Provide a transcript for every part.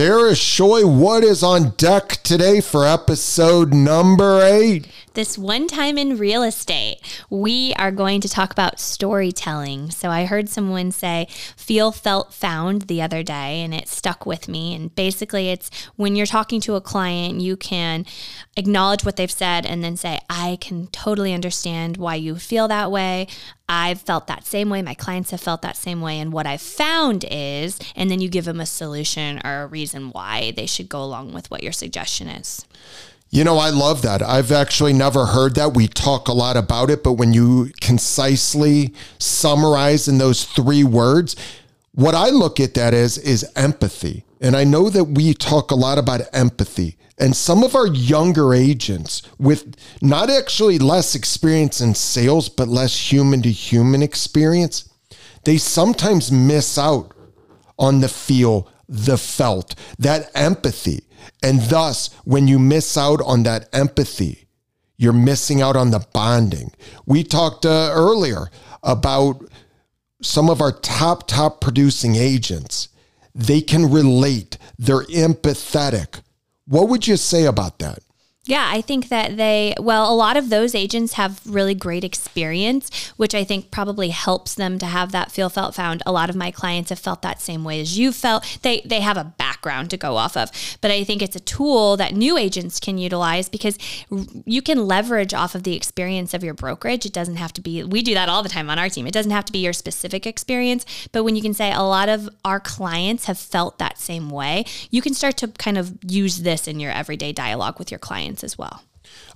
Sarah Shoy, what is on deck today for episode number eight? This one time in real estate, we are going to talk about storytelling. So I heard someone say feel, felt, found the other day, and it stuck with me. And basically, it's when you're talking to a client, you can acknowledge what they've said and then say, I can totally understand why you feel that way. I've felt that same way. My clients have felt that same way. And what I've found is, and then you give them a solution or a reason why they should go along with what your suggestion is. You know, I love that. I've actually never heard that. We talk a lot about it, but when you concisely summarize in those three words, what I look at that as is empathy. And I know that we talk a lot about empathy. And some of our younger agents with not actually less experience in sales, but less human to human experience, they sometimes miss out on the feel, the felt, that empathy. And thus, when you miss out on that empathy, you're missing out on the bonding. We talked uh, earlier about some of our top, top producing agents. They can relate, they're empathetic what would you say about that? Yeah, I think that they, well, a lot of those agents have really great experience, which I think probably helps them to have that feel, felt, found. A lot of my clients have felt that same way as you felt. They, they have a background to go off of. But I think it's a tool that new agents can utilize because you can leverage off of the experience of your brokerage. It doesn't have to be, we do that all the time on our team. It doesn't have to be your specific experience. But when you can say a lot of our clients have felt that same way, you can start to kind of use this in your everyday dialogue with your clients as well.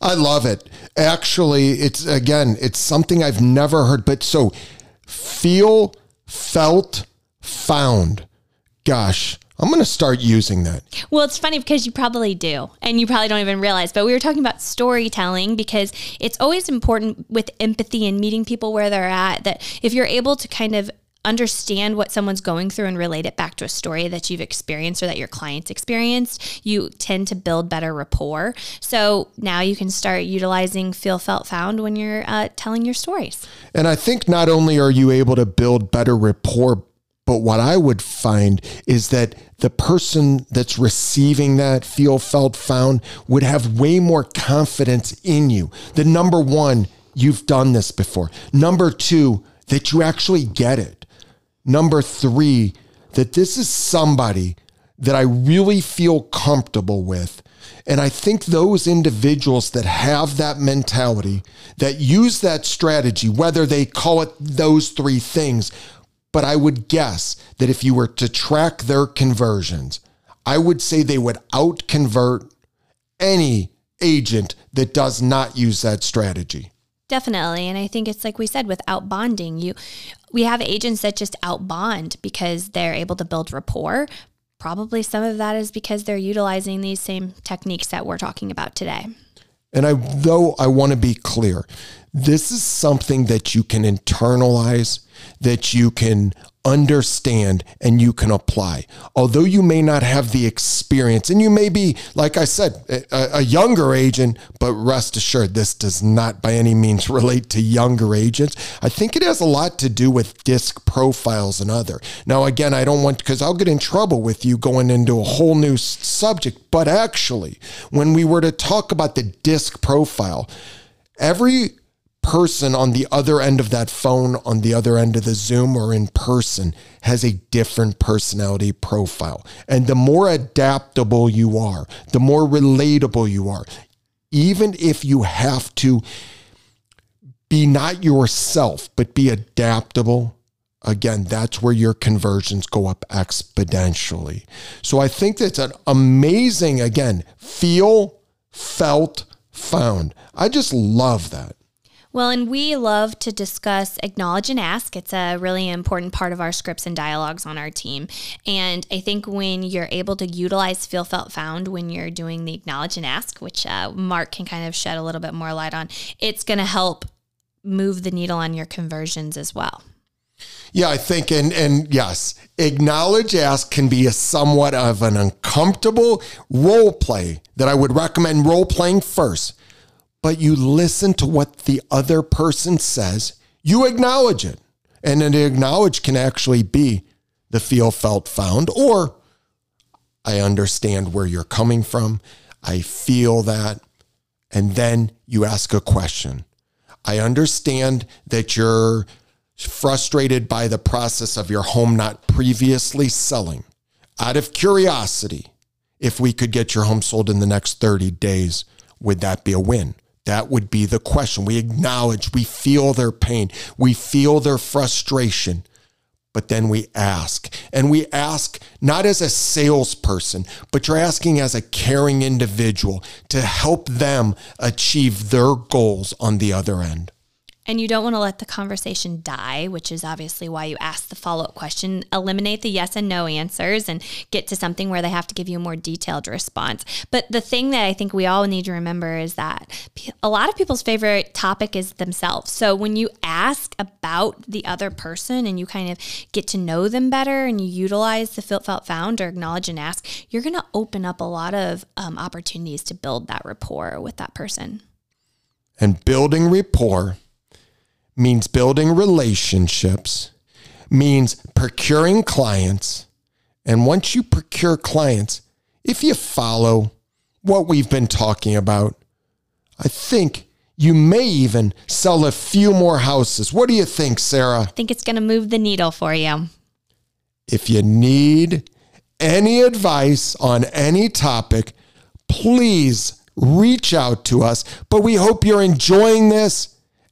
I love it. Actually, it's again, it's something I've never heard. But so feel, felt, found. Gosh, I'm going to start using that. Well, it's funny because you probably do, and you probably don't even realize. But we were talking about storytelling because it's always important with empathy and meeting people where they're at. That if you're able to kind of understand what someone's going through and relate it back to a story that you've experienced or that your clients experienced, you tend to build better rapport. So now you can start utilizing feel, felt, found when you're uh, telling your stories. And I think not only are you able to build better rapport, but what I would find is that the person that's receiving that feel, felt, found would have way more confidence in you. The number one, you've done this before. Number two, that you actually get it. Number three, that this is somebody that I really feel comfortable with. And I think those individuals that have that mentality, that use that strategy, whether they call it those three things, but I would guess that if you were to track their conversions, I would say they would out convert any agent that does not use that strategy. Definitely. And I think it's like we said with out bonding, you we have agents that just out bond because they're able to build rapport. Probably some of that is because they're utilizing these same techniques that we're talking about today. And I though I want to be clear, this is something that you can internalize, that you can understand and you can apply. Although you may not have the experience, and you may be, like I said, a, a, younger agent, but rest assured, this does not by any means relate to younger agents. I think it has a lot to do with disc profiles and other. Now, again, I don't want, because I'll get in trouble with you going into a whole new subject, but actually, when we were to talk about the disc profile, every person on the other end of that phone, on the other end of the Zoom or in person, has a different personality profile. And the more adaptable you are, the more relatable you are, even if you have to be not yourself, but be adaptable. Again, that's where your conversions go up exponentially. So I think that's an amazing, again, feel, felt, found. I just love that. Well, and we love to discuss acknowledge and ask. It's a really important part of our scripts and dialogues on our team. And I think when you're able to utilize feel, felt, found when you're doing the acknowledge and ask, which uh, Mark can kind of shed a little bit more light on, it's going to help move the needle on your conversions as well. Yeah, I think, and and yes, acknowledge ask can be a somewhat of an uncomfortable role play that I would recommend role playing first but you listen to what the other person says, you acknowledge it. And an acknowledge can actually be the feel, felt, found, or I understand where you're coming from. I feel that. And then you ask a question. I understand that you're frustrated by the process of your home not previously selling. Out of curiosity, if we could get your home sold in the next 30 days, would that be a win? That would be the question. We acknowledge, we feel their pain, we feel their frustration but then we ask. And we ask not as a salesperson, but you're asking as a caring individual to help them achieve their goals on the other end. And you don't want to let the conversation die, which is obviously why you ask the follow up question. Eliminate the yes and no answers and get to something where they have to give you a more detailed response. But the thing that I think we all need to remember is that a lot of people's favorite topic is themselves. So when you ask about the other person and you kind of get to know them better and you utilize the felt felt, found or acknowledge and ask, you're going to open up a lot of um, opportunities to build that rapport with that person. And building rapport means building relationships, means procuring clients. And once you procure clients, if you follow what we've been talking about, I think you may even sell a few more houses. What do you think, Sarah? I think it's going to move the needle for you. If you need any advice on any topic, please reach out to us. But we hope you're enjoying this